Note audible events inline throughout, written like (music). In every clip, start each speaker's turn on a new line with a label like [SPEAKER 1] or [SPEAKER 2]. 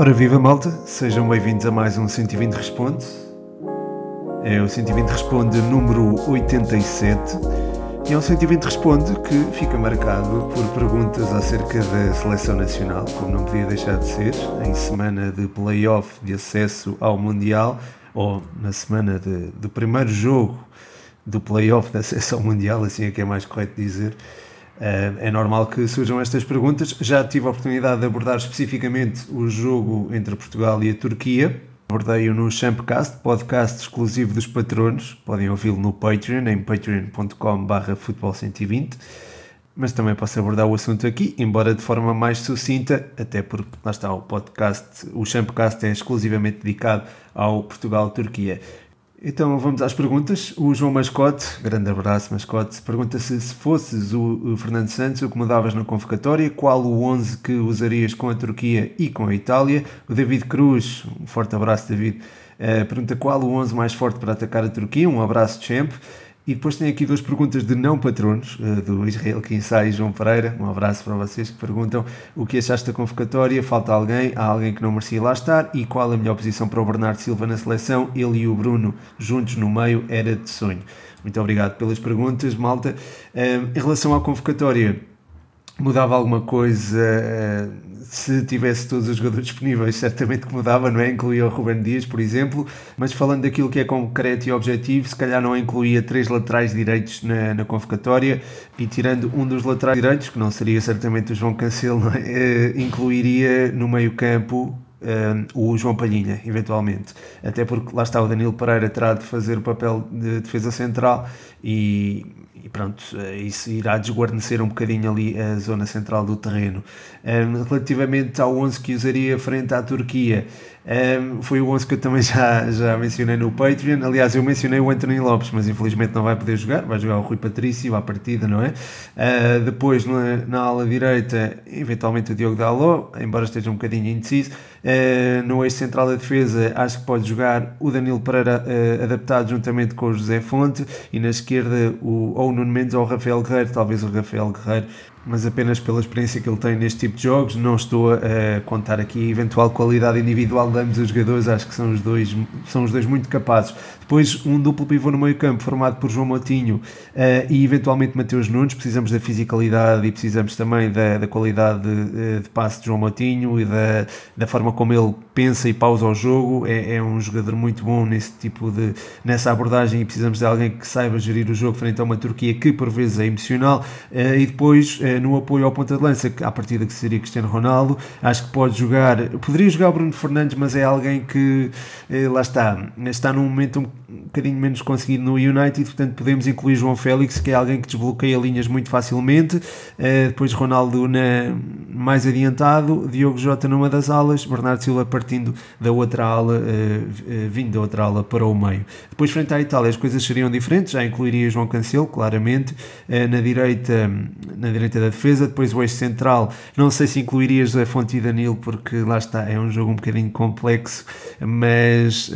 [SPEAKER 1] Ora viva malta, sejam bem-vindos a mais um 120 Responde. É o 120 Responde número 87 e é um 120 Responde que fica marcado por perguntas acerca da seleção nacional, como não podia deixar de ser, em semana de playoff de acesso ao Mundial, ou na semana de, do primeiro jogo do playoff de acesso ao Mundial, assim é que é mais correto dizer. Uh, é normal que surjam estas perguntas. Já tive a oportunidade de abordar especificamente o jogo entre Portugal e a Turquia. Abordei-o no Champcast, podcast exclusivo dos patronos. Podem ouvi-lo no Patreon, em patreon.com.br futebol120. Mas também posso abordar o assunto aqui, embora de forma mais sucinta, até porque lá está o podcast, o Champcast é exclusivamente dedicado ao Portugal-Turquia. Então vamos às perguntas. O João Mascote, grande abraço Mascote, pergunta-se se fosses o Fernando Santos, o que mudavas na convocatória, qual o 11 que usarias com a Turquia e com a Itália. O David Cruz, um forte abraço David, uh, pergunta qual o 11 mais forte para atacar a Turquia, um abraço champ. E depois tem aqui duas perguntas de não patronos, eh, do Israel Quinsai e João Pereira. Um abraço para vocês que perguntam o que achaste da convocatória, falta alguém, há alguém que não merecia lá estar e qual a melhor posição para o Bernardo Silva na seleção, ele e o Bruno juntos no meio, era de sonho. Muito obrigado pelas perguntas, malta. Eh, em relação à convocatória, mudava alguma coisa se tivesse todos os jogadores disponíveis, certamente que mudava, não é? Incluía o Ruben Dias, por exemplo, mas falando daquilo que é concreto e objetivo, se calhar não incluía três laterais direitos na, na convocatória e tirando um dos laterais direitos, que não seria certamente o João Cancelo, (laughs) é? Eh, incluiria no meio-campo um, o João Palhinha, eventualmente. Até porque lá está o Danilo Pereira terá de fazer o papel de defesa central e, e pronto, isso irá desguarnecer um bocadinho ali a zona central do terreno. Um, relativamente ao 11 que usaria frente à Turquia, um, foi o 11 que eu também (laughs) já, já mencionei no Patreon. Aliás, eu mencionei o Anthony Lopes, mas infelizmente não vai poder jogar. Vai jogar o Rui Patrício à partida, não é? Uh, depois, na, na ala direita, eventualmente o Diogo Dalot, embora esteja um bocadinho indeciso. Uh, no eixo central da defesa, acho que pode jogar o Danilo Pereira uh, adaptado juntamente com o José Fonte. E na esquerda, o, ou o Nuno Mendes ou o Rafael Guerreiro, talvez o Rafael Guerreiro mas apenas pela experiência que ele tem neste tipo de jogos. Não estou a contar aqui a eventual qualidade individual de ambos os jogadores, acho que são os dois, são os dois muito capazes. Depois, um duplo pivô no meio campo, formado por João Moutinho uh, e eventualmente Mateus Nunes. Precisamos da fisicalidade e precisamos também da, da qualidade de, de, passe de João Moutinho e da, da forma como ele pensa e pausa o jogo. É, é um jogador muito bom nesse tipo de nessa abordagem e precisamos de alguém que saiba gerir o jogo frente a uma Turquia que por vezes é emocional. Uh, e depois eh, no apoio ao ponta de lança, à partida que seria Cristiano Ronaldo, acho que pode jogar, poderia jogar Bruno Fernandes, mas é alguém que, eh, lá está, está num momento um bocadinho menos conseguido no United, portanto podemos incluir João Félix, que é alguém que desbloqueia linhas muito facilmente, eh, depois Ronaldo na, mais adiantado, Diogo Jota numa das alas, Bernardo Silva partindo da outra ala, vindo da outra ala para o meio. Depois frente à Itália as coisas seriam diferentes, já incluiria João Cancelo, claramente, na direita, na direita da defesa, depois o eixo central, não sei se incluiria José Fonte e Danilo, porque lá está, é um jogo um bocadinho complexo, mas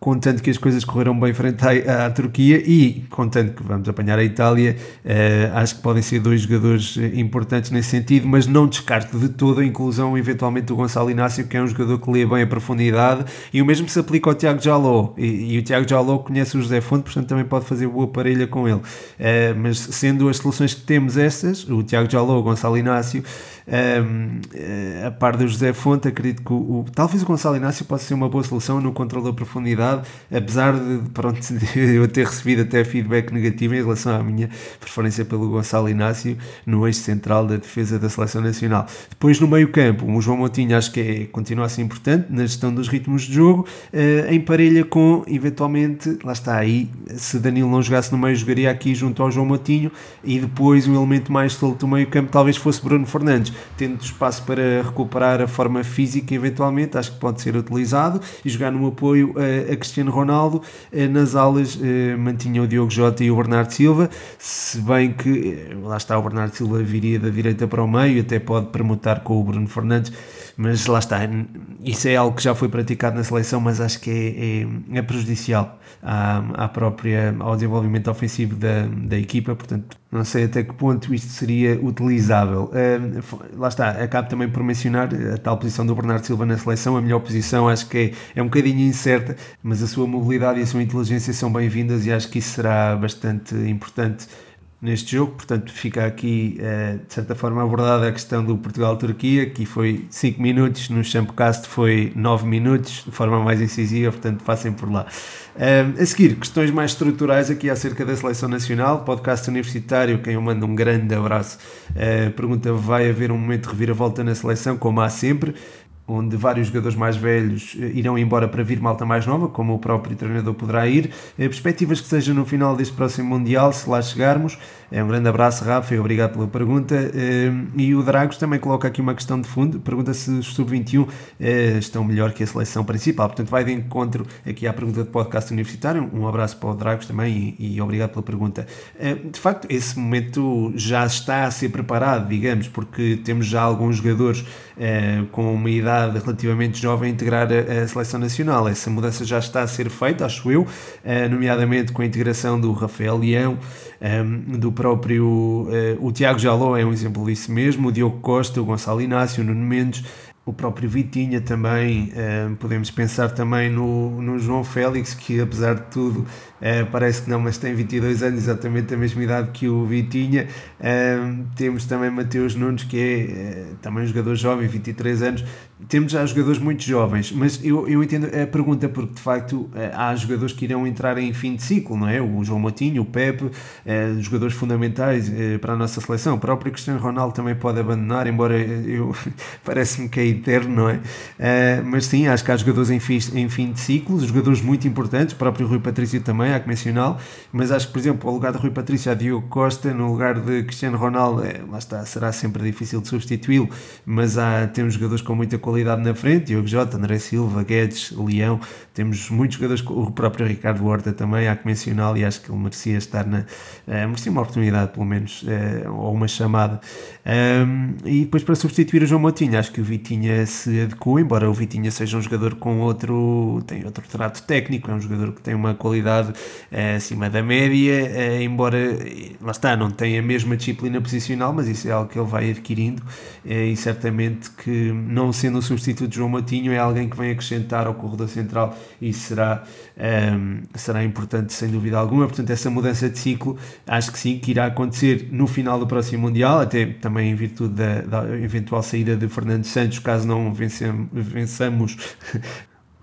[SPEAKER 1] contanto que as coisas correram bem frente à, à Turquia e contanto que vamos apanhar a Itália, uh, acho que podem ser dois jogadores importantes nesse sentido, mas não descarto de toda a inclusão eventualmente do Gonçalo Inácio, que é um jogador que lê bem a profundidade e o mesmo se aplica ao Tiago Jaló e, e, o Tiago Jaló conhece o José Fonte, portanto também pode fazer boa parelha com ele, uh, mas sendo as soluções que temos estas, o Tiago Jaló, o Gonçalo Inácio um, eh, a par do José Fonte, acredito que o, o, talvez o Gonçalo Inácio possa ser uma boa solução no controle da profundidade, apesar de, pronto, (laughs) eu ter recebido até feedback negativo em relação à minha preferência pelo Gonçalo Inácio no eixo central da defesa da seleção nacional. Depois no meio campo, o João Moutinho acho que é, continua a ser importante na gestão dos ritmos de jogo, uh, em parelha com, eventualmente, lá está aí, se Danilo não jogasse no meio, jogaria aqui junto ao João Moutinho e depois o elemento mais solto do meio campo talvez fosse Bruno Fernandes tendo espaço para recuperar a forma física eventualmente, acho que pode ser utilizado e jogar no apoio a, a Cristiano Ronaldo. Eh, nas alas eh, mantinha o Diogo Jota e o Bernardo Silva, se bem que eh, lá está o Bernardo Silva viria da direita para o meio, até pode permutar com o Bruno Fernandes, mas lá está, isso é algo que já foi praticado na seleção, mas acho que é, é, é prejudicial à, à própria, ao desenvolvimento ofensivo da, da equipa, portanto Não sei até que ponto isto seria utilizável. Lá está, acabo também por mencionar a tal posição do Bernardo Silva na seleção. A melhor posição acho que é, é um bocadinho incerta, mas a sua mobilidade e a sua inteligência são bem-vindas e acho que isso será bastante importante neste jogo. Portanto, fica aqui, uh, de certa forma, abordada a questão do Portugal-Turquia, que foi 5 minutos, no Champcast foi 9 minutos, de forma mais incisiva, portanto, passem por lá. Uh, a seguir, questões mais estruturais aqui acerca da seleção nacional, podcast universitário, quem eu mando um grande abraço. Uh, pergunta: vai haver um momento de reviravolta na seleção, como há sempre? Onde vários jogadores mais velhos eh, irão embora para vir malta mais nova, como o próprio treinador poderá ir. Eh, perspectivas que seja no final deste próximo Mundial, se lá chegarmos. É um grande abraço, Rafa, e obrigado pela pergunta. Eh, e o Dragos também coloca aqui uma questão de fundo, pergunta se os sub-21 estão melhor que a seleção principal. Portanto, vai de encontro aqui à pergunta de podcast universitário. Um abraço para o Dragos também e, obrigado pela pergunta. De facto, esse momento já está a ser preparado, digamos, porque temos já alguns jogadores com uma idade relativamente jovem a integrar a, seleção nacional. Essa mudança já está a ser feita, acho eu, nomeadamente com a integração do Rafael Leão, um, do próprio. Uh, o Tiago Jaló é um exemplo disso mesmo, o Diogo Costa, o Gonçalo Inácio, o Nuno Mendes o próprio Vitinha também, uh, podemos pensar também no, no João Félix, que apesar de tudo uh, parece que não, mas tem 22 anos, exatamente a mesma idade que o Vitinha. Uh, temos também Mateus Nunes, que é também um jogador jovem, 23 anos. Temos já jogadores muito jovens, mas eu, eu entendo a pergunta porque de facto há jogadores que irão entrar em fim de ciclo, não é? O João Motinho, o Pepe, jogadores fundamentais para a nossa seleção. O próprio Cristiano Ronaldo também pode abandonar, embora (laughs) eu parece-me que é eterno, não é? Uh, mas sim, acho que há jogadores em fim, em fim de ciclos, jogadores muito importantes, o próprio Rui Patrício também, há que mencioná-lo, mas acho que, por exemplo, ao lugar de Rui Patrício há Diogo Costa, no lugar de Cristiano Ronaldo, é, lá está, será sempre difícil de substituí-lo, mas há, temos jogadores com muita qualidade na frente, Diogo Jota, André Silva, Guedes, Leão, temos muitos jogadores, o próprio Ricardo Horta também, há que mencioná-lo e acho que ele merecia estar na, uh, merecia uma oportunidade pelo menos, uh, ou uma chamada. Um, e depois para substituir o João Moutinho, acho que o Vitinha se adequa, embora o Vitinha seja um jogador com outro, tem outro trato técnico, é um jogador que tem uma qualidade é, acima da média, embora, lá está, não tem a mesma disciplina posicional, mas isso é algo que ele vai adquirindo e certamente que, não sendo o substituto de João Matinho, é alguém que vem acrescentar ao corredor central e será, será importante sem dúvida alguma, portanto essa mudança de ciclo acho que sim, que irá acontecer no final do próximo Mundial, até também em virtude da, da eventual saída de Fernando Santos, caso não vençamos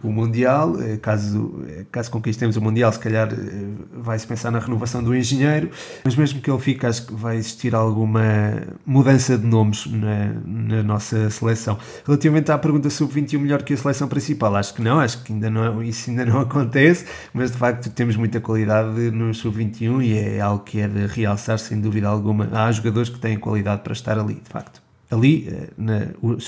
[SPEAKER 1] o Mundial, eh, caso, eh, caso conquistemos o Mundial, se calhar eh, vai-se pensar na renovação do engenheiro, mas mesmo que ele fique, acho que vai existir alguma mudança de nomes na, na nossa seleção. Relativamente à pergunta sobre 21 melhor que a seleção principal, acho que não, acho que ainda não, isso ainda não (laughs) acontece, mas de facto temos muita qualidade no sub-21 e é algo que é de realçar sem dúvida alguma. Há jogadores que têm qualidade para estar ali, de facto ali eh, na,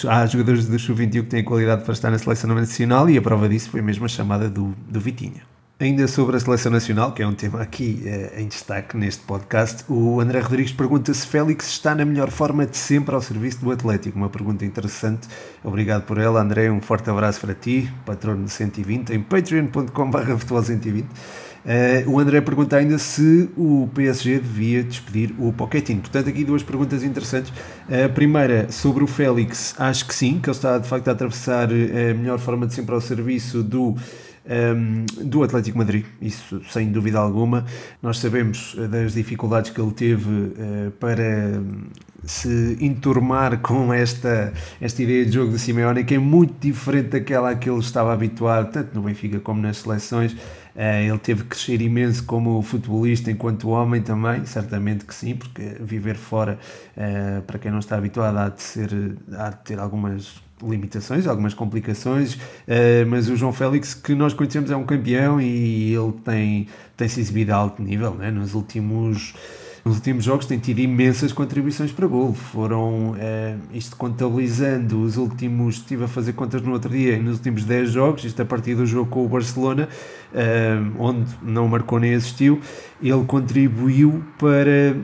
[SPEAKER 1] há jogadores do Sub-21 que têm qualidade para estar na seleção nacional e a prova disso foi mesmo a chamada do, do Vitinha. Ainda sobre a seleção nacional, que é um tema aqui eh, em destaque neste podcast, o André Rodrigues pergunta se Félix está na melhor forma de sempre ao serviço do Atlético. Uma pergunta interessante. Obrigado por ela, André. Um forte abraço para ti, patrono de 120, em patreon.com.br 120 Uh, o André pergunta ainda se o PSG devia despedir o Pochettino. Portanto, aqui duas perguntas interessantes. A primeira, sobre o Félix, acho que sim, que ele está de facto a atravessar eh, a melhor forma de sempre ao serviço do. Um, do Atlético Madrid, isso sem dúvida alguma. Nós sabemos eh, das dificuldades que ele teve uh, para se enturmar (laughs) com esta, esta ideia de jogo de Simeone, que é muito diferente daquela a que ele estava habituado, tanto no Benfica como nas seleções. Uh, ele teve que crescer imenso como futebolista, enquanto homem também, certamente que sim, porque viver fora, para quem não está habituado, há de, ser, há de ter algumas limitações, algumas complicações, uh, mas o João Félix, que nós conhecemos, é um campeão e ele tem, tem se exibido a alto nível né? nos últimos nos últimos jogos tem tido imensas contribuições para gol. Foram, é, isto contabilizando os últimos, estive a fazer contas no outro dia, nos últimos 10 jogos, isto a partir do jogo com o Barcelona, é, onde não marcou nem assistiu, ele contribuiu para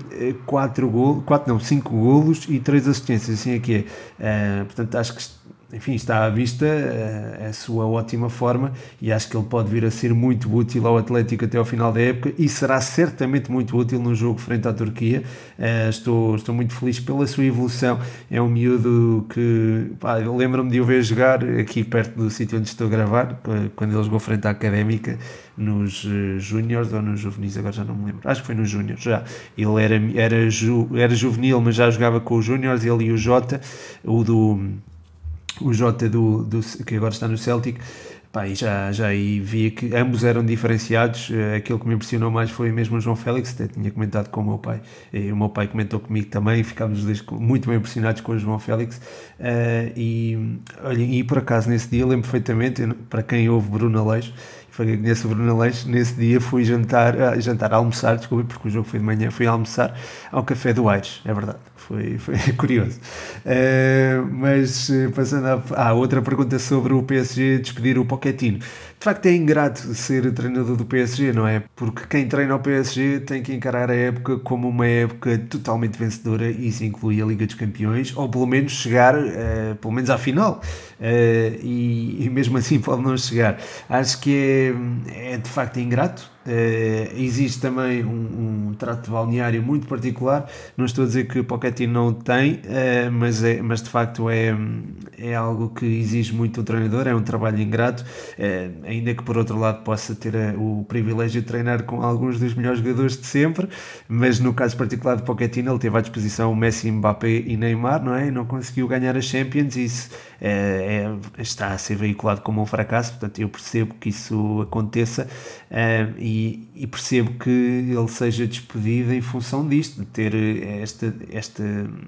[SPEAKER 1] 4 golos, 4 não, 5 golos e 3 assistências, assim é que é. é portanto, acho que enfim, está à vista a, a, sua ótima forma e acho que ele pode vir a ser muito útil ao Atlético até ao final da época e será certamente muito útil no jogo frente à Turquia. Uh, estou, estou muito feliz pela sua evolução. É um miúdo que lembro-me de o ver jogar aqui perto do sítio onde estou a gravar, quando ele jogou frente à Académica nos Júniors ou nos Juvenis, agora já não me lembro. Acho que foi nos Júniors já. Ele era, era, ju, era juvenil, mas já jogava com os Júniors, ele e o Jota, o do o Jota do, do, que agora está no Celtic, pá, já, já aí via que ambos eram diferenciados. Eh, aquilo que me impressionou mais foi mesmo o João Félix, até tinha comentado com o meu pai, e o meu pai comentou comigo também, ficámos muito bem impressionados com o João Félix. Uh, e, olha, e por acaso nesse dia lembro perfeitamente, para quem ouve Bruno Aleixo, foi que conheço o Bruno Aleixo, nesse dia fui jantar, uh, jantar, almoçar, desculpe, porque o jogo foi de manhã, fui almoçar ao Café do Aires, é verdade foi, foi (laughs) curioso. Uh, mas eh, passando a ah, outra pergunta sobre o PSG despedir o Pochettino. De facto é ingrato ser treinador do PSG, não é? Porque quem treina o PSG tem que encarar a época como uma época totalmente vencedora e isso inclui a Liga dos Campeões, ou pelo menos chegar uh, pelo menos à final. Uh, e, e, mesmo assim (laughs) pode não chegar. Acho que é, é de facto ingrato Uh, existe também um, um, trato balneário muito particular. Não estou a dizer que o Pochettino não tem, uh, mas, é, mas de facto é, é algo que exige muito do treinador. É um trabalho ingrato, uh, ainda que por outro lado possa ter o privilégio de treinar com alguns dos melhores jogadores de sempre. Mas no caso particular de Pochettino, ele teve à disposição o Messi, Mbappé e Neymar, não é? E não conseguiu ganhar a Champions. Isso é, está a ser veiculado como um fracasso. Portanto, eu percebo que isso aconteça. e e, percebo que ele seja despedido em função disto, de ter esta, esta,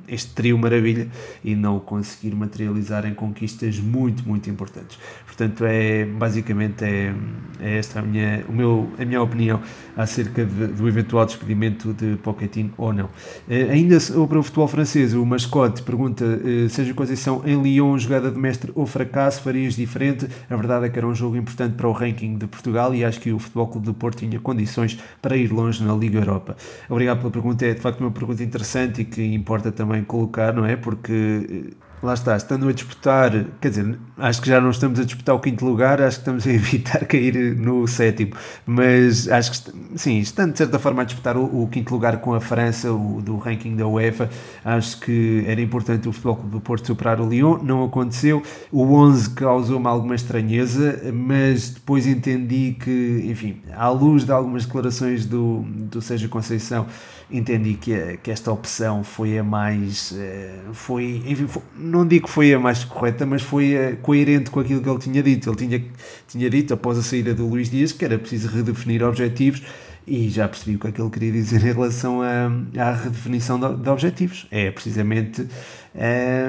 [SPEAKER 1] este trio maravilha e não conseguir materializar em conquistas muito, muito importantes. Portanto, é basicamente é, é esta a minha, o meu, a minha opinião acerca de, do eventual despedimento de Pochettino ou não. Uh, ainda sobre o futebol francês, o mascote pergunta uh, seja Conceição em Lyon, jogada de mestre ou fracasso, farias diferente? A verdade é que era um jogo importante para o ranking de Portugal e acho que o Futebol Clube do Porto tinha condições para ir longe na Liga Europa. Obrigado pela pergunta, é de facto uma pergunta interessante e que importa também colocar, não é? Porque lá está, estando a disputar, quer dizer, acho que já não estamos a disputar o quinto lugar, acho que estamos a (laughs) evitar cair no sétimo, mas acho que, sim, estando de certa forma a disputar o, o quinto lugar com a França, o, do ranking da UEFA, acho que era importante o Futebol Clube do Porto superar o Lyon, não aconteceu, o 11 causou-me alguma estranheza, mas depois entendi que, enfim, à luz de algumas declarações do, do Sérgio Conceição, entendi que, que esta opção foi a mais, eh, foi, enfim, foi, não digo que foi a mais correta, mas foi a, coerente com aquilo que ele tinha dito. Ele tinha, tinha dito, após a saída do Luís Dias, que era preciso redefinir objetivos e já percebi o que é que ele queria dizer (laughs) em relação à, à redefinição de, de, objetivos. É precisamente é,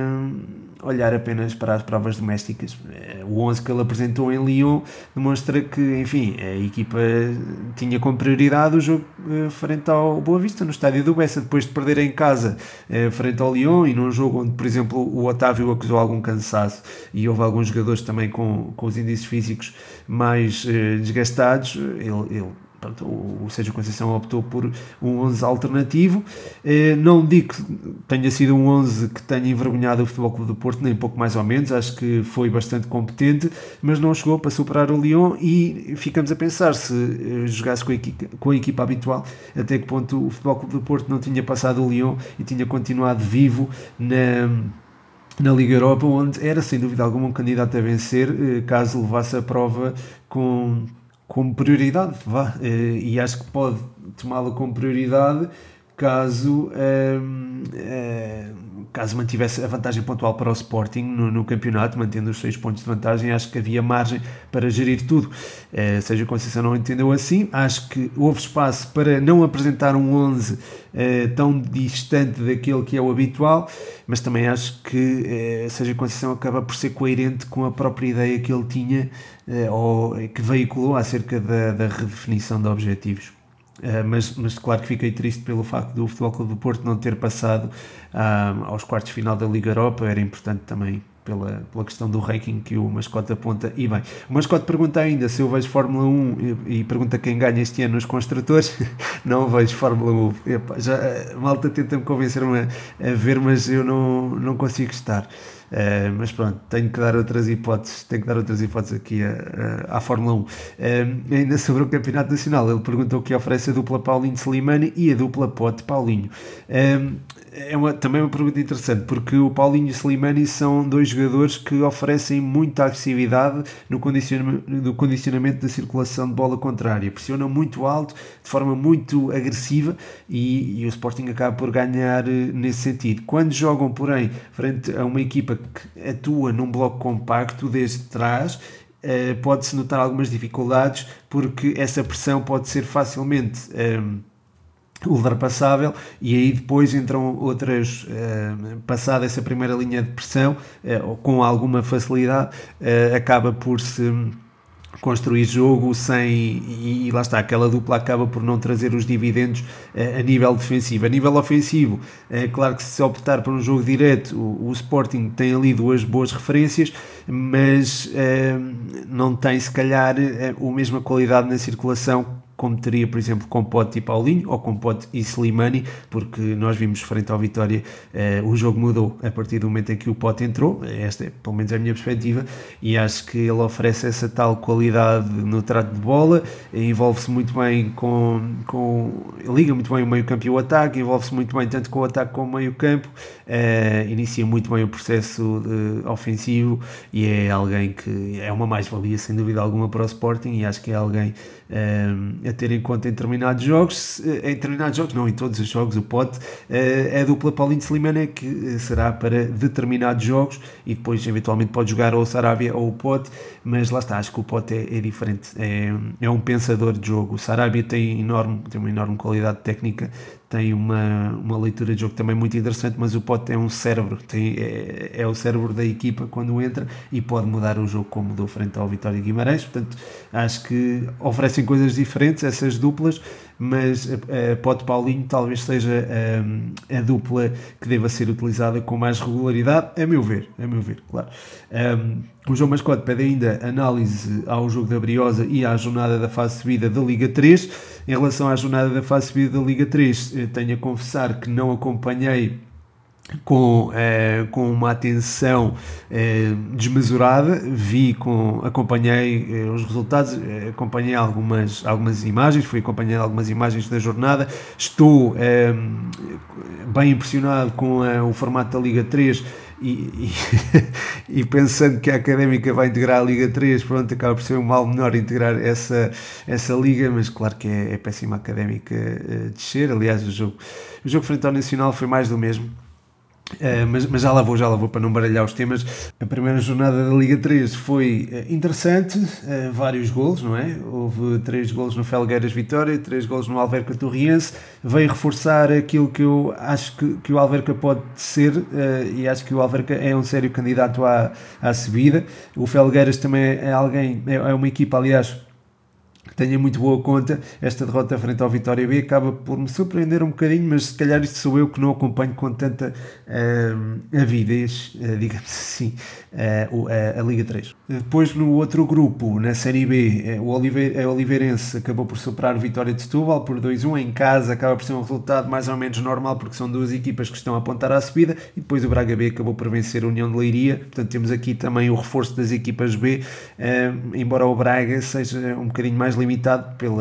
[SPEAKER 1] olhar apenas para as provas domésticas. É, o 11 que ele apresentou em Lyon demonstra que, enfim, a equipa tinha como prioridade o jogo é, frente ao Boa Vista, no estádio do Bessa, depois de perder em casa é, frente ao Lyon e num jogo onde, por exemplo, o Otávio acusou algum cansaço e houve alguns jogadores também com, com os índices físicos mais desgastados, ele, ele Pronto, o Sérgio Conceição optou por um 11 alternativo. Eh, não digo que tenha sido um 11 que tenha envergonhado o Futebol Clube do Porto, nem pouco mais ou menos. Acho que foi bastante competente, mas não chegou para superar o Lyon. E ficamos a pensar se eh, jogasse com a, equipa, com a equipa habitual, até que ponto o Futebol Clube do Porto não tinha passado o Lyon e tinha continuado vivo na na Liga Europa, onde era sem dúvida alguma um candidato a vencer, eh, caso levasse a prova com, como prioridade, vá, eh, e acho que pode tomá-lo como prioridade caso, um, um, caso mantivesse a vantagem pontual para o Sporting no, no, campeonato, mantendo os seis pontos de vantagem, acho que havia margem para gerir tudo. Uh, seja a Conceição não entendeu assim, acho que houve espaço para não apresentar um 11 uh, tão distante daquele que é o habitual, mas também acho que uh, seja Conceição acaba por ser coerente com a própria ideia que ele tinha ou que veiculou acerca da, da redefinição de objetivos. Uh, mas, mas claro que fiquei triste pelo facto do Futebol Clube do Porto não ter passado uh, aos quartos de final da Liga Europa, era importante também pela, pela questão do ranking que o mascote aponta. E bem, o mascote pergunta ainda se eu vejo Fórmula 1 e, e pergunta quem ganha este ano nos construtores. (laughs) não vejo Fórmula 1. Epa, já, a malta tenta-me convencer-me a, a, ver, mas eu não, não consigo estar. Uh, mas pronto, tenho que dar outras hipóteses, tenho que dar outras hipóteses aqui à, à Fórmula 1. Uh, ainda sobre o Campeonato Nacional, ele perguntou que oferece a dupla Paulinho Slimani e a dupla Pote Paulinho. Uh, é uma, também uma pergunta interessante, porque o Paulinho e o Slimani são dois jogadores que oferecem muita agressividade no condicionamento, no condicionamento da circulação de bola contrária. Pressionam muito alto, de forma muito agressiva, e, e o Sporting acaba por ganhar eh, nesse sentido. Quando jogam, porém, frente a uma equipa que atua num bloco compacto desde trás, Uh, pode-se notar algumas dificuldades porque essa pressão pode ser facilmente um, ultrapassável e aí depois entram outras uh, passada essa primeira linha de pressão uh, com alguma facilidade uh, acaba por se construir jogo sem e, lá está, aquela dupla acaba por não trazer os dividendos a nível defensivo. A nível ofensivo, é claro que se optar por um jogo direto, o Sporting tem ali duas boas referências, mas não tem se calhar a mesma qualidade na circulação como teria, por exemplo, com Pote e Paulinho, ou com Pote e Slimani, porque nós vimos frente ao Vitória, uh, o jogo mudou a partir do momento em que o Pote entrou, esta é pelo menos a minha perspectiva, e acho que ele oferece essa tal qualidade no trato de bola, envolve-se muito bem com, com liga muito bem o meio campo e o ataque, envolve-se muito bem tanto com o ataque como o meio campo, uh, inicia muito bem o processo eh, ofensivo e é alguém que é uma mais-valia sem dúvida alguma para o Sporting e acho que é alguém a ter em conta em determinados jogos, em determinados jogos, não em todos os jogos, o pote, é a dupla Paulinho Slimane que será para determinados jogos e depois eventualmente pode jogar ou o Sarabia ou o pote, mas lá está, acho que o pote é, é diferente, é, é um pensador de jogo. O Sarabia tem, enorme, tem uma enorme qualidade técnica, tem uma, uma leitura de jogo também muito interessante, mas o Pote é um cérebro, tem, é, é, o cérebro da equipa quando entra e pode mudar o jogo como mudou frente ao Vitória Guimarães, portanto acho que oferecem coisas diferentes essas duplas, mas a, a Pote Paulinho talvez seja a, a, dupla que deva ser utilizada com mais regularidade, a meu ver, a meu ver, claro. Um, o João Mascote pede ainda análise ao jogo da Briosa e à jornada da fase subida da Liga 3. Em relação à jornada da fase subida da Liga 3, eh, tenho a confessar que não acompanhei com, eh, com uma atenção eh, desmesurada, vi, com, acompanhei eh, os resultados, acompanhei algumas, algumas imagens, fui acompanhando algumas imagens da jornada, estou bem impressionado com o formato da Liga 3 e, e, (laughs) e, pensando que a Académica vai integrar a Liga 3, pronto, acaba por ser um mal menor integrar essa, essa liga, mas claro que é, é péssima a Académica descer. Aliás, o jogo, o jogo frente ao Nacional foi mais do mesmo. Uh, mas, mas, já lá vou, já lá vou para não baralhar os temas. A primeira jornada da Liga 3 foi uh, interessante, uh, vários golos, não é? Houve três golos no Felgueiras Vitória, três golos no Alverca Torriense. Veio reforçar aquilo que eu acho que, que o Alverca pode ser e acho que o Alverca é um sério candidato à, à subida. O Felgueiras também é alguém, é, é uma equipa, aliás tenha muito boa conta. Esta derrota frente ao Vitória B acaba por me surpreender um bocadinho, mas se calhar isto sou eu que não acompanho com tanta uh, avidez, uh, digamos assim, uh, a, a Liga 3. Depois, no outro grupo, na Série B, o Oliveira, a Oliveirense acabou por superar o Vitória de Setúbal por 2-1 em casa, acaba por ser um resultado mais ou menos normal, porque são duas equipas que estão a apontar à subida, e depois o Braga B acabou por vencer a União de Leiria, portanto temos aqui também o reforço das equipas B, embora o Braga seja um bocadinho mais limitado limitado pelo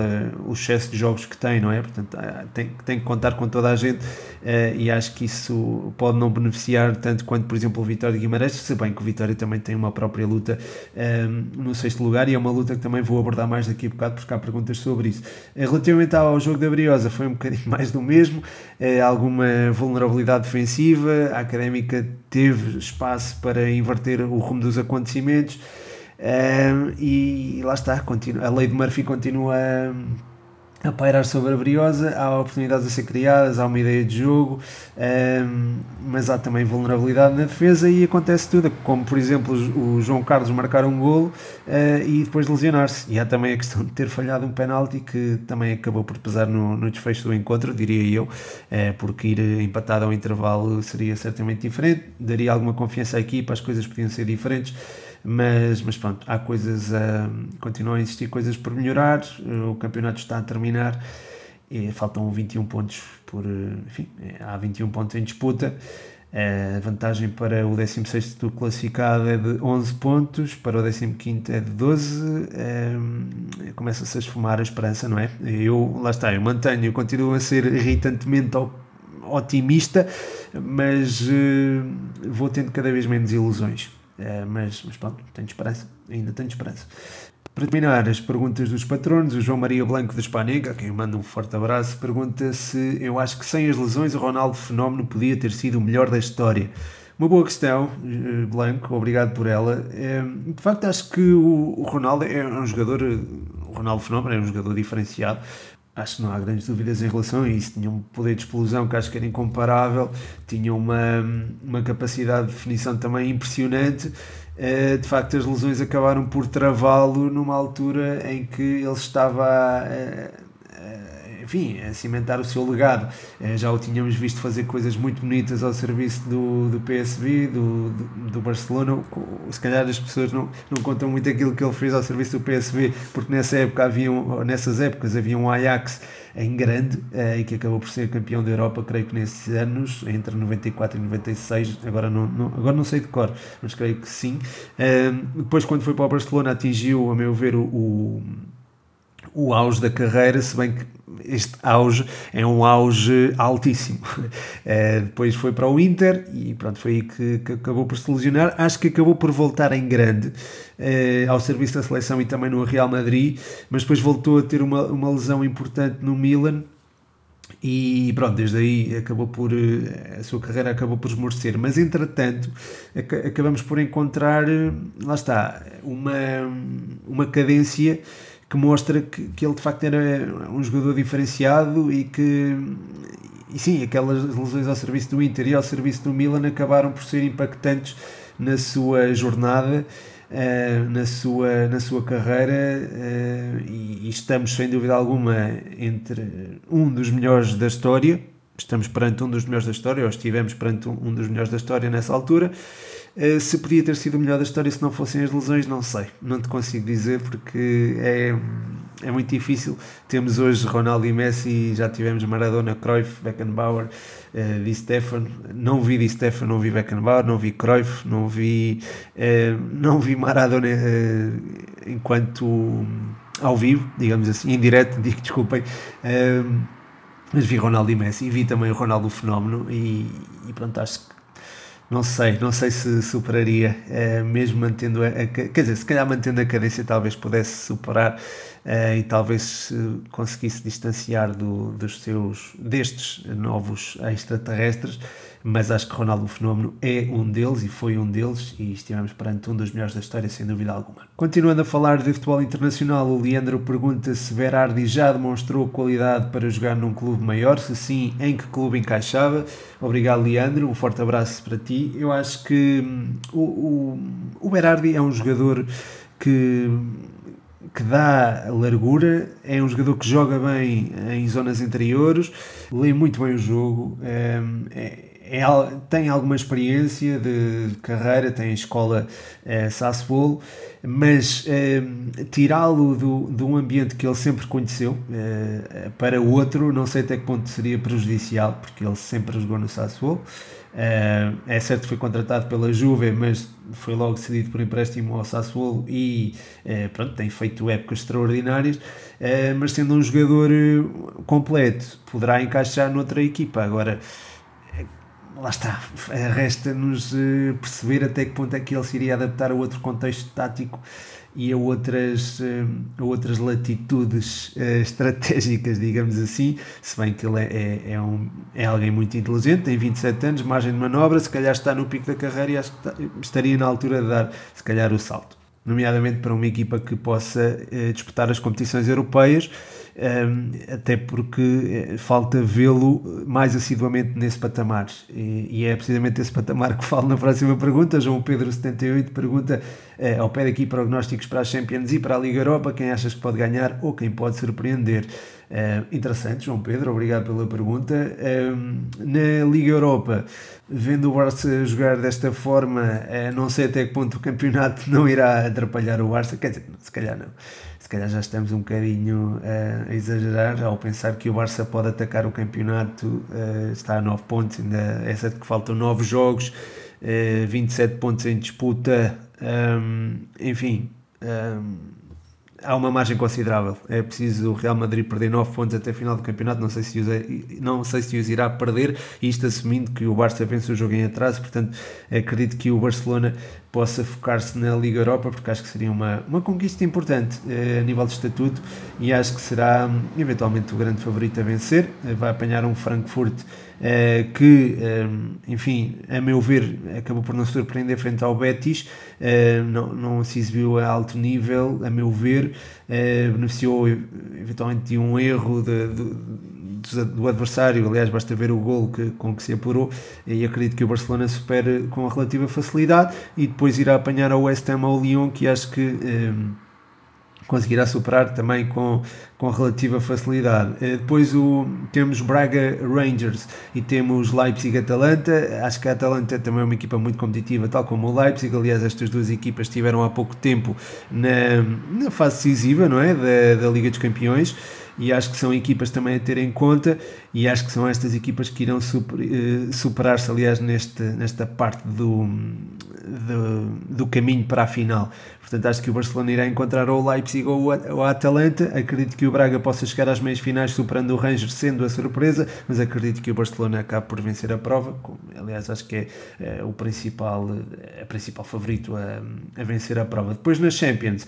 [SPEAKER 1] excesso de jogos que tem, não é? Portanto, ah, tem, tem que contar com toda a gente uh, e acho que isso pode não beneficiar tanto quanto, por exemplo, o Vitória de Guimarães, se bem que o Vitória também tem uma própria luta um, no sexto lugar e é uma luta que também vou abordar mais daqui a bocado porque há perguntas sobre isso. Uh, relativamente ao jogo da Briosa, foi um bocadinho (laughs) mais do mesmo, uh, alguma vulnerabilidade defensiva, a Académica teve espaço para inverter o rumo dos acontecimentos. Um, e lá está, continua, a lei de Murphy continua a pairar sobre a Briosa, há oportunidades a ser criadas, há uma ideia de jogo, um, mas há também vulnerabilidade na defesa e acontece tudo, como por exemplo o João Carlos marcar um golo uh, e depois lesionar-se. E há também a questão de ter falhado um penalti que também acabou por pesar no, no desfecho do encontro, diria eu, uh, porque ir empatado ao intervalo seria certamente diferente, daria alguma confiança à equipa, as coisas podiam ser diferentes mas, mas pronto, há coisas, a, continuam a existir coisas por melhorar, o campeonato está a terminar, e faltam 21 pontos por, enfim, há 21 pontos em disputa, a vantagem para o 16 classificado é de 11 pontos, para o 15 é de 12. Começa-se a esfumar a esperança, não é? Eu, lá está, eu mantenho, eu continuo a ser irritantemente otimista, mas uh, vou tendo cada vez menos ilusões. Uh, mas, mas pronto, tenho esperança, ainda tenho esperança. Para terminar, as perguntas dos patronos, o João Maria Blanco da Espanega, a quem eu mando um forte abraço, pergunta se eu acho que sem as lesões o Ronaldo Fenómeno podia ter sido o melhor da história. Uma boa questão, eh, Blanco, obrigado por ela. Eh, de facto, acho que o Ronaldo é um jogador, o Ronaldo Fenómeno é um jogador diferenciado, acho que não há grandes dúvidas em relação a isso. Tinha um poder de explosão que acho que era incomparável, tinha uma, uma capacidade de definição também impressionante. Uh, de facto, as lesões acabaram por travá-lo numa altura em que ele estava a, enfim, a cimentar o seu legado. Eh, já o tínhamos visto fazer coisas muito bonitas ao serviço do, do PSV, do, do, Barcelona. Se calhar as pessoas não, não contam muito aquilo que ele fez ao serviço do PSV, porque nessa época havia, nessas épocas havia um Ajax em grande eh, e que acabou por ser campeão da Europa, creio que nesses anos, entre 94 e 96, agora não, não, agora não sei de cor, mas creio que sim. Depois, quando foi para o Barcelona, atingiu, a meu ver, o, o o auge da carreira, se bem que este auge é um auge altíssimo. Uh, (laughs) depois foi para o Inter e pronto, foi aí que, que, acabou por se lesionar. Acho que acabou por voltar em grande uh, ao serviço da seleção e também no Real Madrid, mas depois voltou a ter uma, uma lesão importante no Milan. E pronto, desde aí acabou por eh, a sua carreira acabou por esmorecer, mas entretanto acabamos por encontrar, lá está, uma, uma cadência que mostra que, que ele de facto era um jogador diferenciado e que e sim, aquelas lesões ao serviço do Inter e ao serviço do Milan acabaram por ser impactantes na sua jornada, uh, na, sua, na sua carreira uh, e, estamos sem dúvida alguma entre um dos melhores da história, estamos perante um dos melhores da história, ou estivemos perante um dos melhores da história nessa altura, eh, se podia ter sido o melhor da história se não fossem as lesões, não sei. Não te consigo dizer porque é, é muito difícil. Temos hoje Ronaldo e Messi, já tivemos Maradona, Cruyff, Beckenbauer, uh, Di Stefano. Não vi Di Stefano, não vi Beckenbauer, não vi Cruyff, não vi, uh, não vi Maradona uh, enquanto ao vivo, digamos assim, em direto, (laughs) digo desculpem. mas vi Ronaldo e Messi e vi também o Ronaldo Fenómeno e, e pronto, acho que não sei, não sei se superaria, é, mesmo mantendo a, quer dizer, se calhar mantendo a cadência talvez pudesse superar é, e talvez conseguisse distanciar do, dos seus, destes novos extraterrestres, mas acho que Ronaldo Fenómeno é um deles e foi um deles e estivemos perante um dos melhores da história, sem dúvida alguma. Continuando a falar de futebol internacional, o Leandro pergunta se Berardi já demonstrou qualidade para jogar num clube maior, se sim, em que clube encaixava. Obrigado, Leandro, um forte abraço para ti. Eu acho que hum, o, o, o Berardi é um jogador que que dá largura, é um jogador que joga bem em zonas interiores, lê muito bem o jogo, é, é tem alguma experiência de carreira, tem escola é, Sassuolo, mas é, tirá-lo de um ambiente que ele sempre conheceu é, para outro, não sei até que ponto seria prejudicial, porque ele sempre jogou no Sassuolo. É, é certo que foi contratado pela Juve, mas foi logo cedido por empréstimo ao Sassuolo e pronto, tem feito épocas extraordinárias, mas sendo um jogador completo, poderá encaixar noutra equipa. Agora, lá está, resta-nos eh, perceber até que ponto é que ele se iria adaptar a outro contexto tático e a outras, eh, a outras latitudes eh, estratégicas, digamos assim, se bem que ele é, é, é, um, é alguém muito inteligente, tem 27 anos, margem de manobra, se calhar está no pico da carreira e acho que estaria na altura de dar, se calhar, o salto. Nomeadamente para uma equipa que possa eh, disputar as competições europeias até porque eh, falta vê-lo mais assiduamente nesse patamar. E, é precisamente esse patamar que falo na próxima pergunta. João Pedro 78 pergunta eh, ao pé daqui prognósticos para a Champions e para a Liga Europa, quem achas que pode ganhar ou quem pode surpreender? Uh, interessante, João Pedro, obrigado pela pergunta. Na Liga Europa, vendo o Barça jogar desta forma, não sei até que ponto o campeonato não irá atrapalhar o Barça, quer dizer, se calhar não. Se calhar já estamos um bocadinho a exagerar ao pensar que o Barça pode atacar o campeonato, está a 9 pontos, ainda é certo que faltam 9 jogos, 27 pontos em disputa, um, enfim. Um, há uma margem considerável. É preciso o Real Madrid perder 9 pontos até a final do campeonato. Não sei se os, não sei se os irá perder, isto assumindo que o Barça vence o jogo em atraso. Portanto, acredito que o Barcelona possa focar-se na Liga Europa, porque acho que seria uma, uma conquista importante eh, a nível de estatuto e acho que será eventualmente o grande favorito a vencer. Eh, vai apanhar um Frankfurt eh, que, eh, enfim, a meu ver, acabou por não surpreender frente ao Betis, eh, não, não se exibiu a alto nível, a meu ver, beneficiou eventualmente de um erro de, de, do adversário, aliás, basta ver o gol que, com que se apurou, e acredito que o Barcelona supere com relativa facilidade. E depois irá apanhar ao West Ham ao Lyon, que acho que conseguirá superar também com, com relativa facilidade. Eh, depois o, temos Braga Rangers e temos Leipzig-Atalanta. Acho que a Atalanta também é uma equipa muito competitiva, tal como o Leipzig. Aliás, estas duas equipas estiveram há pouco tempo na, na fase decisiva não é? da, da Liga dos Campeões e acho que são equipas também a ter em conta e acho que são estas equipas que irão eh, superar-se, aliás, neste, nesta parte do, do, do, caminho para a final. Portanto, acho que o Barcelona irá encontrar ou o Leipzig ou o Atalanta. Acredito que o Braga possa chegar às meias finais superando o Rangers, sendo a surpresa, mas acredito que o Barcelona acabe por vencer a prova. Como, aliás, acho que é, é o principal, é, principal favorito a, a, vencer a prova. Depois na Champions,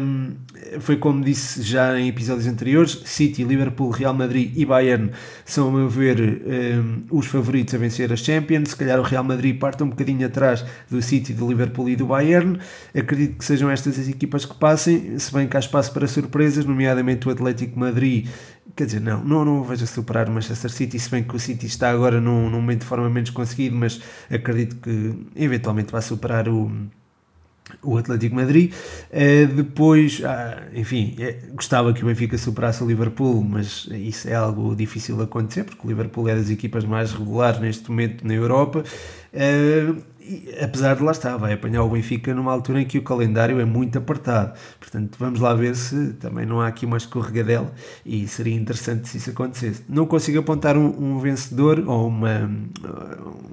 [SPEAKER 1] um, foi como disse já em episódios anteriores: City, Liverpool, Real Madrid e Bayern são, a meu ver, um, os favoritos a vencer a Champions. Se calhar o Real Madrid parte um bocadinho atrás do City, do Liverpool e do Bayern. Acredito que sejam estas as equipas que passem, se bem que há espaço para surpresas, nomeadamente o Atlético Madrid. Quer dizer, não, não, não vejo superar o Manchester City, se bem que o City está agora num, num momento de forma menos conseguido, mas acredito que eventualmente vai superar o, o Atlético Madrid. Uh, depois, ah, enfim, é, gostava que o Benfica superasse o Liverpool, mas isso é algo difícil de acontecer, porque o Liverpool é das equipas mais regulares neste momento na Europa. E, apesar de lá estar, vai apanhar o Benfica numa altura em que o calendário é muito apertado. Portanto, vamos lá ver se também não há aqui uma escorregadela e seria interessante se isso acontecesse. Não consigo apontar um, um vencedor ou uma,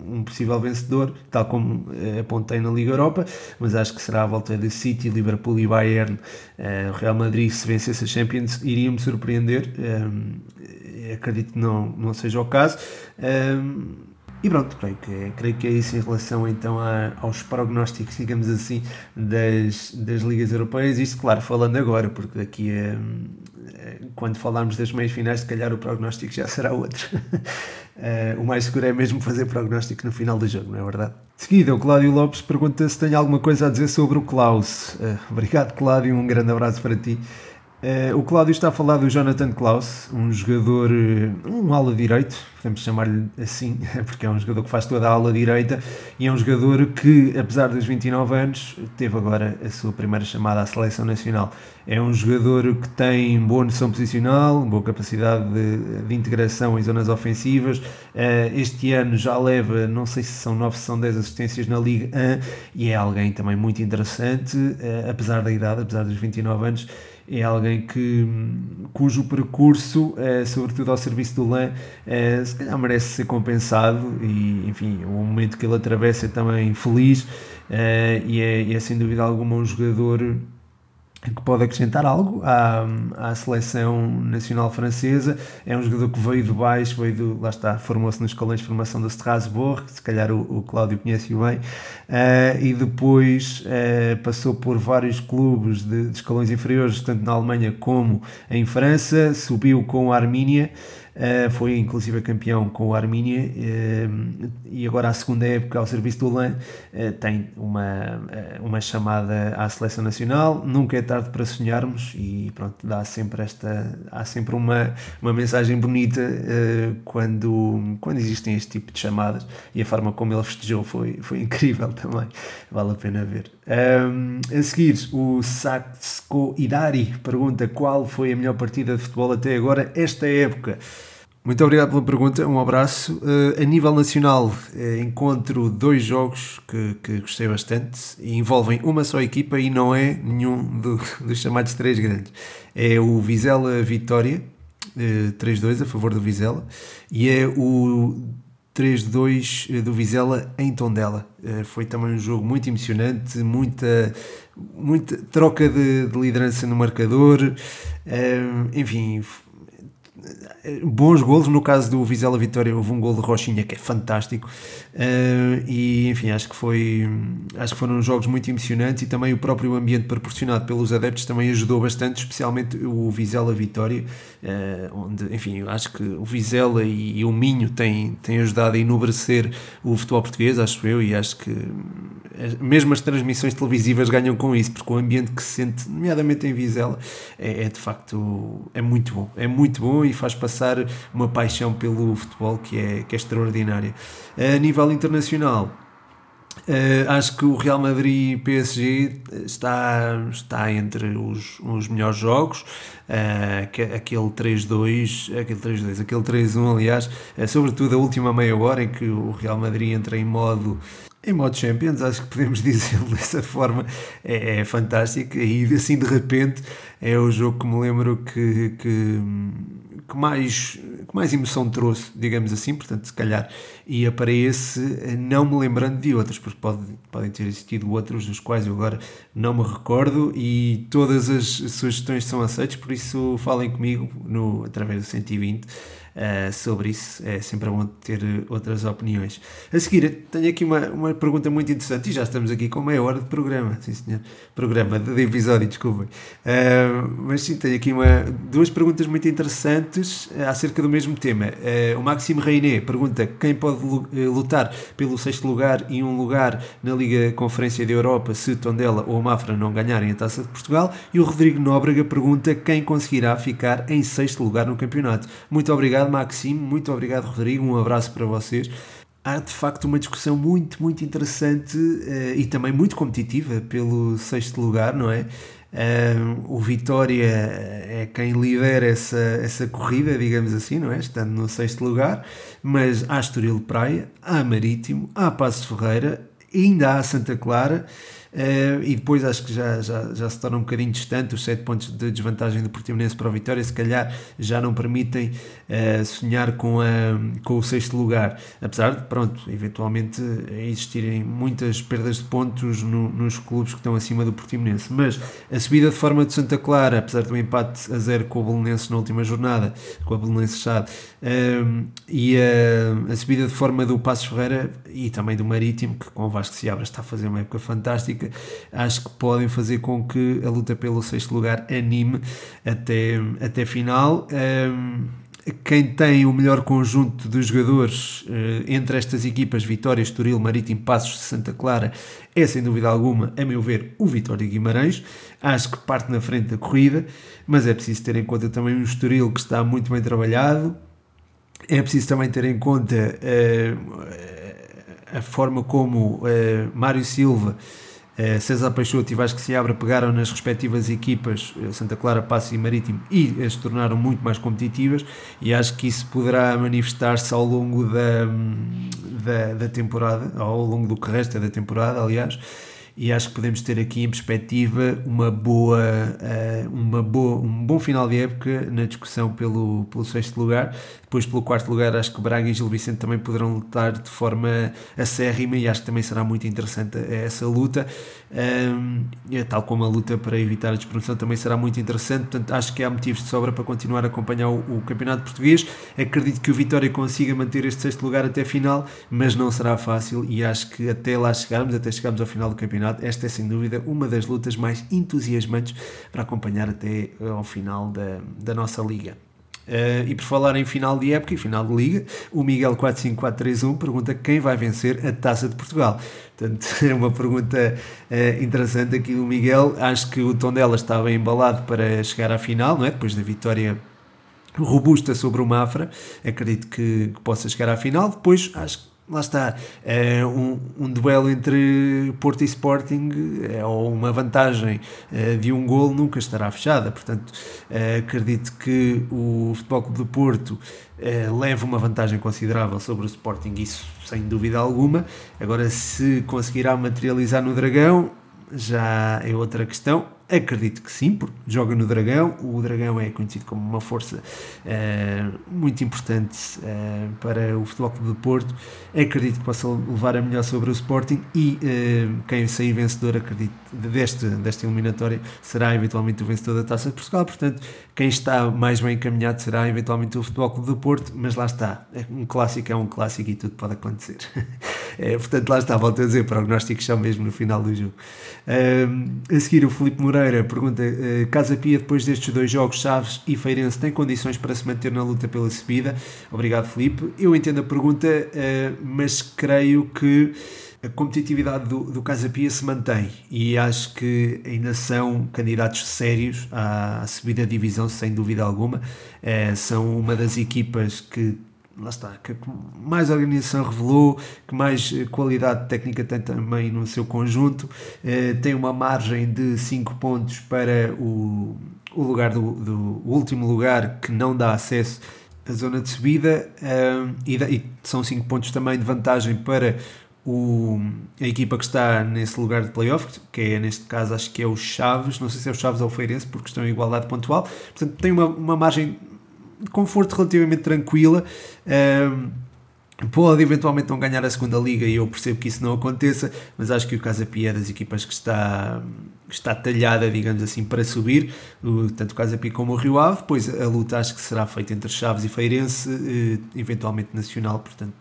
[SPEAKER 1] um possível vencedor, tal como eh, apontei na Liga Europa, mas acho que será a volta de City, Liverpool e Bayern. Eh, o Real Madrid, se vencesse a Champions, iria-me surpreender. Eh, acredito que não, não seja o caso. E pronto, creio que, é, creio que é isso em relação então a, aos prognósticos, digamos assim, das, das ligas europeias. Isto, claro, falando agora, porque daqui a, quando falarmos das meias finais, se calhar o prognóstico já será outro. (laughs) Eh, o mais seguro é mesmo fazer prognóstico no final do jogo, não é verdade? Seguida, o Cláudio Lopes pergunta se tem alguma coisa a dizer sobre o Klaus. Uh, obrigado, Cláudio, um grande abraço para ti. Uh, o Cláudio está a falar do Jonathan Klaus, um jogador, eh, um ala direito, podemos chamar-lhe assim, (laughs) porque é um jogador que faz toda a ala direita e é um jogador que, apesar dos 29 anos, teve agora a sua primeira chamada à seleção nacional. É um jogador que tem boa noção posicional, boa capacidade de, de integração em zonas ofensivas. Uh, este ano já leva, não sei se são 9, são 10 assistências na Liga 1 e é alguém também muito interessante, apesar da idade, apesar dos 29 anos é alguém que, cujo percurso, é, sobretudo ao serviço do LAN, é, se calhar merece ser compensado e, enfim, o momento que ele atravessa é também feliz é, e, é, é sem dúvida alguma um jogador que pode acrescentar algo à, à seleção nacional francesa. É um jogador que veio de baixo, veio do, lá está, formou-se nos escalões de formação do Strasbourg, se calhar o, o Cláudio conhece-o bem, uh, e depois uh, passou por vários clubes de, de, escalões inferiores, tanto na Alemanha como em França, subiu com a Armínia, Uh, foi inclusive campeão com o Armínia uh, e agora a segunda época ao serviço do Lan uh, tem uma, uma chamada à seleção nacional. Nunca é tarde para sonharmos e pronto, dá sempre esta há sempre uma, uma mensagem bonita quando, quando existem este tipo de chamadas e a forma como ele festejou foi, foi incrível (laughs) também, vale a pena ver. Um, a seguir, o Saxco Idari pergunta qual foi a melhor partida de futebol até agora, esta época. Muito obrigado pela pergunta, um abraço. Uh, a nível nacional, uh, encontro dois jogos que, que, gostei bastante e envolvem uma só equipa e não é nenhum do, (laughs) dos chamados três grandes. É o Vizela Vitória, uh, 3-2 a favor do Vizela, e é o 3-2 do Vizela em Tondela. Uh, foi também um jogo muito emocionante, muita, muita troca de, de liderança no marcador, uh, enfim bons golos. No caso do Vizela Vitória, houve um gol de Rochinha que é fantástico. E enfim, acho que foi acho que foram jogos muito emocionantes e também o próprio ambiente proporcionado pelos adeptos também ajudou bastante, especialmente o Vizela Vitória, onde, enfim, acho que o Vizela e, e, o Minho têm, têm ajudado a enobrecer o futebol português, acho eu, e acho que mesmo as transmissões televisivas ganham com isso, porque o ambiente que se sente, nomeadamente em Vizela, é, é de facto é muito bom, é muito bom e faz passar uma paixão pelo futebol que é, que é extraordinária. A nível internacional, Uh, acho que o Real Madrid PSG está, está entre os, os melhores jogos. Uh, aquele 3-2, aquele 3-2, aquele 3-1, aliás, uh, sobretudo a última meia hora em que o Real Madrid entra em modo em modo Champions, acho que podemos (laughs) dizer dessa forma, é, é fantástico. E assim de repente é o jogo que me lembro que, que, que, mais, que mais emoção trouxe, digamos assim. Portanto, se calhar ia para esse, não me lembrando de outros, porque pode, podem ter existido outros dos quais eu agora não me recordo. E todas as sugestões são aceitas, por isso falem comigo no, através do 120 uh, sobre isso. É sempre bom ter outras opiniões. A seguir, tenho aqui uma, uma pergunta muito interessante e já estamos aqui com meia hora de programa. Sim, senhor. Programa de episódio, desculpem. Uh, mas sim, tenho aqui uma, duas perguntas muito interessantes uh, acerca do mesmo tema. o Maxime Reiné pergunta quem pode lutar pelo sexto lugar e um lugar na Liga Conferência da Europa se Tondela ou Mafra não ganharem a Taça de Portugal. E o Rodrigo Nóbrega pergunta quem conseguirá ficar em sexto lugar no campeonato. Muito obrigado obrigado, Maxime. Muito obrigado, Rodrigo. Um abraço para vocês. Há de facto uma discussão muito, muito interessante uh, e também muito competitiva pelo sexto lugar, não é? Uh, o Vitória é quem lidera essa, essa corrida, digamos assim, não é? Estando no sexto lugar, mas há Estoril Praia, há Marítimo, há Passo Ferreira, ainda há Santa Clara. Uh, e depois acho que já, já, já se torna um bocadinho distante, os 7 pontos de desvantagem do Portimonense para a vitória, se calhar já não permitem uh, sonhar com, a, com o sexto lugar, apesar de, pronto, eventualmente existirem muitas perdas de pontos no, nos clubes que estão acima do Portimonense, mas a subida de forma de Santa Clara, apesar do empate a zero com o Belenenses na última jornada, com a Belenenses Chade, uh, e a, a subida de forma do Passos Ferreira e também do Marítimo, que com o Vasco Seabra está a fazer uma época fantástica, acho que podem fazer com que a luta pelo sexto lugar anime até, até final. Um, quem tem o melhor conjunto de jogadores uh, entre estas equipas, Vitória, Estoril, Marítimo, Passos Santa Clara, é sem dúvida alguma, a meu ver, o Vitória Guimarães. Acho que parte na frente da corrida, mas é preciso ter em conta também um Estoril que está muito bem trabalhado. É preciso também ter em conta uh, a forma como uh, Mário Silva Uh, César Peixoto e Vasco Seabra pegaram nas respectivas equipas uh, Santa Clara, Passo e Marítimo e as tornaram muito mais competitivas e acho que isso poderá manifestar-se ao longo da, da, da, temporada, ao longo do que resta da temporada, aliás, e acho que podemos ter aqui em perspectiva uma boa, uh, uma boa, um bom final de época na discussão pelo, pelo sexto lugar. Depois, pelo quarto lugar, acho que Braga e Gil Vicente também poderão lutar de forma acérrima e acho que também será muito interessante essa luta. Tal como a luta para evitar a despromoção também será muito interessante. Portanto, acho que há motivos de sobra para continuar a acompanhar o, Campeonato Português. Acredito que o Vitória consiga manter este sexto lugar até final, mas não será fácil e acho que até lá chegarmos, até chegarmos ao final do campeonato Esta é sem dúvida uma das lutas mais entusiasmantes para acompanhar até ao final da, da nossa liga. Uh, e por falar em final de época e final de liga, o Miguel 45431 pergunta quem vai vencer a Taça de Portugal. Portanto, (laughs) é uma pergunta uh, interessante aqui do Miguel. Acho que o Tondela estava embalado para chegar à final, não é? Depois da vitória robusta sobre o Mafra, acredito que, que possa chegar à final. Depois, acho que lá está, é um, um, duelo entre Porto e Sporting é, ou uma vantagem é, de um gol nunca estará fechada, portanto é, acredito que o Futebol Clube do Porto é, leva uma vantagem considerável sobre o Sporting, isso sem dúvida alguma, agora se conseguirá materializar no Dragão já é outra questão, Acredito que sim, porque joga no Dragão. O Dragão é conhecido como uma força uh, muito importante uh, para o Futebol Clube do Porto. Acredito que possa levar a melhor sobre o Sporting e uh, quem sair vencedor, acredito, deste, desta eliminatória será eventualmente o vencedor da Taça de Portugal. Portanto, quem está mais bem encaminhado será eventualmente o Futebol Clube do Porto, mas lá está. Um clássico é um clássico e tudo pode acontecer. (laughs) é, portanto, lá está, volto a dizer, prognósticos são mesmo no final do jogo. a seguir, o Felipe Moreira pergunta: uh, Casa Pia, depois destes dois jogos, Chaves e Feirense, tem condições para se manter na luta pela subida? Obrigado, Felipe. Eu entendo a pergunta, uh, mas creio que a competitividade do, do Casa Pia se mantém e acho que ainda são candidatos sérios à, à subida da divisão, sem dúvida alguma. Uh, são uma das equipas que lá está, que mais organização revelou, que mais eh, qualidade técnica tem também no seu conjunto, eh, tem uma margem de 5 pontos para o, o lugar do, do o último lugar que não dá acesso à zona de subida. E, e, são 5 pontos também de vantagem para o, a equipa que está nesse lugar de playoff, que é neste caso acho que é o Chaves, não sei se é o Chaves ou o Feirense, porque estão em igualdade pontual, portanto tem uma, uma margem de conforto relativamente tranquila. Um, pode eventualmente não ganhar a segunda liga e eu percebo que isso não aconteça, mas acho que o Casa Pia é das equipas que está, que está talhada, digamos assim, para subir, tanto o Casa Pia como o Rio Ave, depois a luta acho que será feita entre Chaves e Feirense, eh, eventualmente nacional, portanto,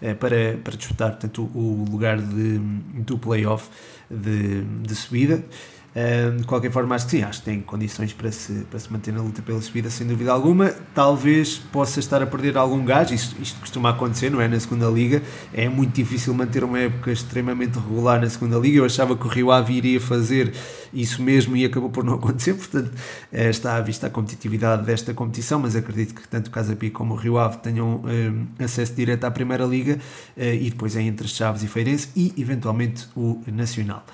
[SPEAKER 1] eh, para, para disputar portanto, o lugar de, do playoff de, de subida de qualquer forma, acho que sim, acho que tem condições para se, para se manter na luta pela subida, sem dúvida alguma. Talvez possa estar a perder algum gás, isto, isto costuma acontecer, não é? Na segunda Liga é muito difícil manter uma época extremamente regular na segunda Liga. Eu achava que o Rio Ave iria fazer isso mesmo e acabou por não acontecer, portanto, eh, está à vista a competitividade desta competição, mas acredito que tanto o Casa Pia como o Rio Ave tenham um, acesso direto à Primeira Liga uh, e depois é entre Chaves e Feirense e eventualmente o Nacional.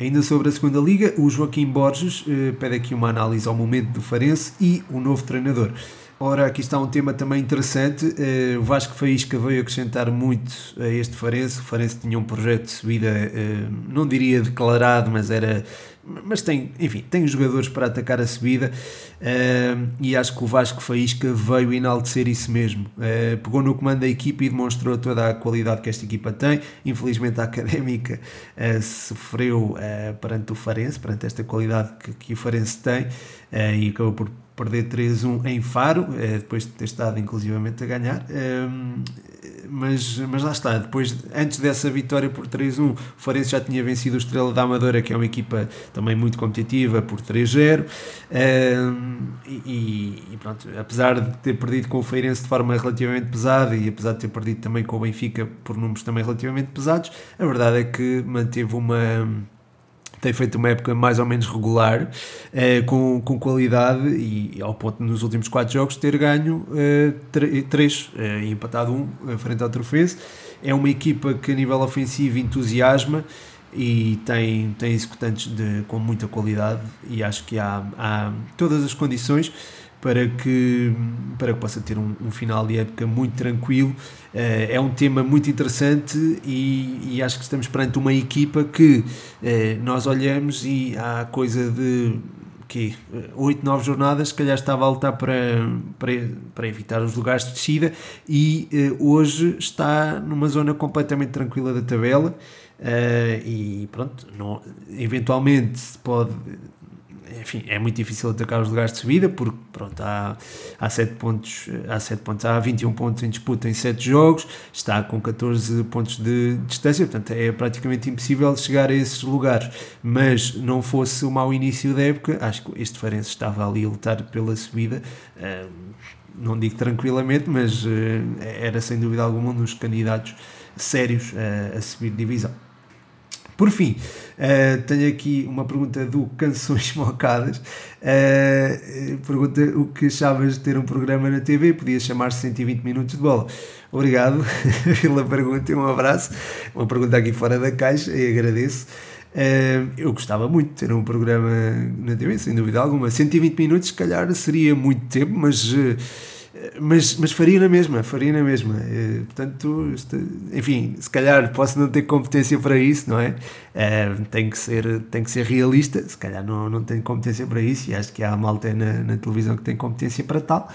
[SPEAKER 1] Ainda sobre a segunda liga, o Joaquim Borges eh, pede aqui uma análise ao momento do Farense e o novo treinador. Ora, aqui está um tema também interessante. Eh, o Vasco Faísca veio acrescentar muito a este Farense. O Farense tinha um projeto de subida, eh, não diria declarado, mas era mas tem, enfim, tem jogadores para atacar a subida uh, e acho que o Vasco Faísca veio enaltecer isso mesmo. Uh, pegou no comando da equipa e demonstrou toda a qualidade que esta equipa tem. Infelizmente a Académica uh, sofreu perante o Farense, perante esta qualidade que, que o Farense tem e acabou por perder 3-1 em Faro, depois de ter estado inclusivamente a ganhar mas, mas lá está, depois, antes dessa vitória por 3-1, o Farense já tinha vencido o Estrela da Amadora, que é uma equipa também muito competitiva, por 3-0, e, e, pronto, apesar de ter perdido com o Feirense de forma relativamente pesada, e apesar de ter perdido também com o Benfica por números também relativamente pesados, a verdade é que manteve uma tem feito uma época mais ou menos regular, eh, com, com qualidade e ao ponto nos últimos quatro jogos ter ganho eh, três eh, e empatado um frente ao Trofense. É uma equipa que a nível ofensivo entusiasma e tem, tem executantes de, com muita qualidade e acho que há, há todas as condições para que, para que possa ter um, um final de época muito tranquilo. Uh, é um tema muito interessante e, e, acho que estamos perante uma equipa que uh, nós olhamos e há coisa de que 8, 9 jornadas, se calhar estava a lutar para, para, para evitar os lugares de descida e hoje está numa zona completamente tranquila da tabela. Uh, e pronto, não, eventualmente pode enfim, é muito difícil atacar os lugares de subida porque pronto, há, há 7 pontos, há 7 pontos, há 21 pontos em disputa em 7 jogos, está com 14 pontos de distância, portanto é praticamente impossível chegar a esses lugares. Mas não fosse o mau início da época, acho que este Farense estava ali a lutar pela subida. não digo tranquilamente, mas uh, era sem dúvida alguma um dos candidatos sérios a subir divisão. Por fim, uh, tenho aqui uma pergunta do Canções Mocadas. Uh, pergunta o que achavas de ter um programa na TV? Podia chamar-se 120 minutos de bola. Obrigado (laughs) pela pergunta e um abraço. Uma pergunta aqui fora da caixa e agradeço. Uh, eu gostava muito de ter um programa na TV, sem dúvida alguma. 120 minutos, se calhar, seria muito tempo, mas. Mas, mas faria na mesma, faria na mesma. Uh, portanto, enfim, se calhar posso não ter competência para isso, não é? Uh, tem, que ser, tem que ser realista, se calhar não, não tenho competência para isso e acho que há malta na, na televisão que tem competência para tal,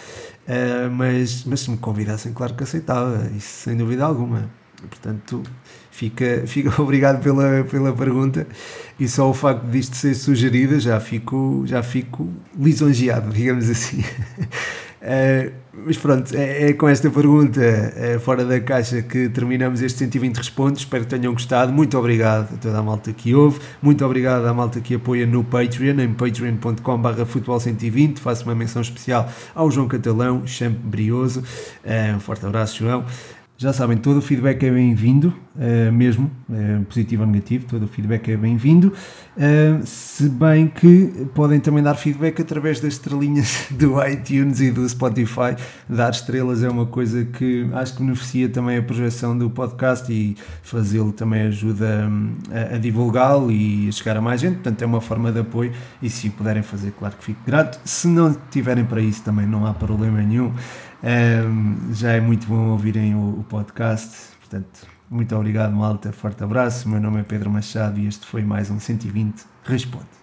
[SPEAKER 1] uh, mas, mas se me convidassem, claro que aceitava, isso sem dúvida alguma. Portanto, fica, (laughs) fica obrigado pela, pela pergunta e só o facto disto ser sugerida já fico, já fico lisonjeado, digamos assim. (laughs) Uh, mas pronto, é, é, com esta pergunta é, fora da caixa que terminamos este 120 Respondes. Espero que tenham gostado. Muito obrigado a toda a malta que ouve. Muito obrigado à malta que apoia no Patreon, em patreon.com.br futebol120. Faço uma menção especial ao João Catalão, sempre brioso. Uh, um forte abraço, João. Já sabem, todo o feedback é bem-vindo, uh, mesmo, uh, positivo ou negativo, todo o feedback é bem-vindo. Uh, se bem que podem também dar feedback através das estrelinhas (laughs) do iTunes e do Spotify. Dar estrelas é uma coisa que acho que beneficia também a projeção do podcast e fazê-lo também ajuda um, a, a divulgá-lo e a chegar a mais gente. Portanto, é uma forma de apoio e se puderem fazer, claro que fico grato. Se não tiverem para isso, também não há problema nenhum. Um, já é muito bom ouvirem o, o, podcast. Portanto, muito obrigado, malta. Forte abraço. Meu nome é Pedro Machado e este foi mais um 120 Responde.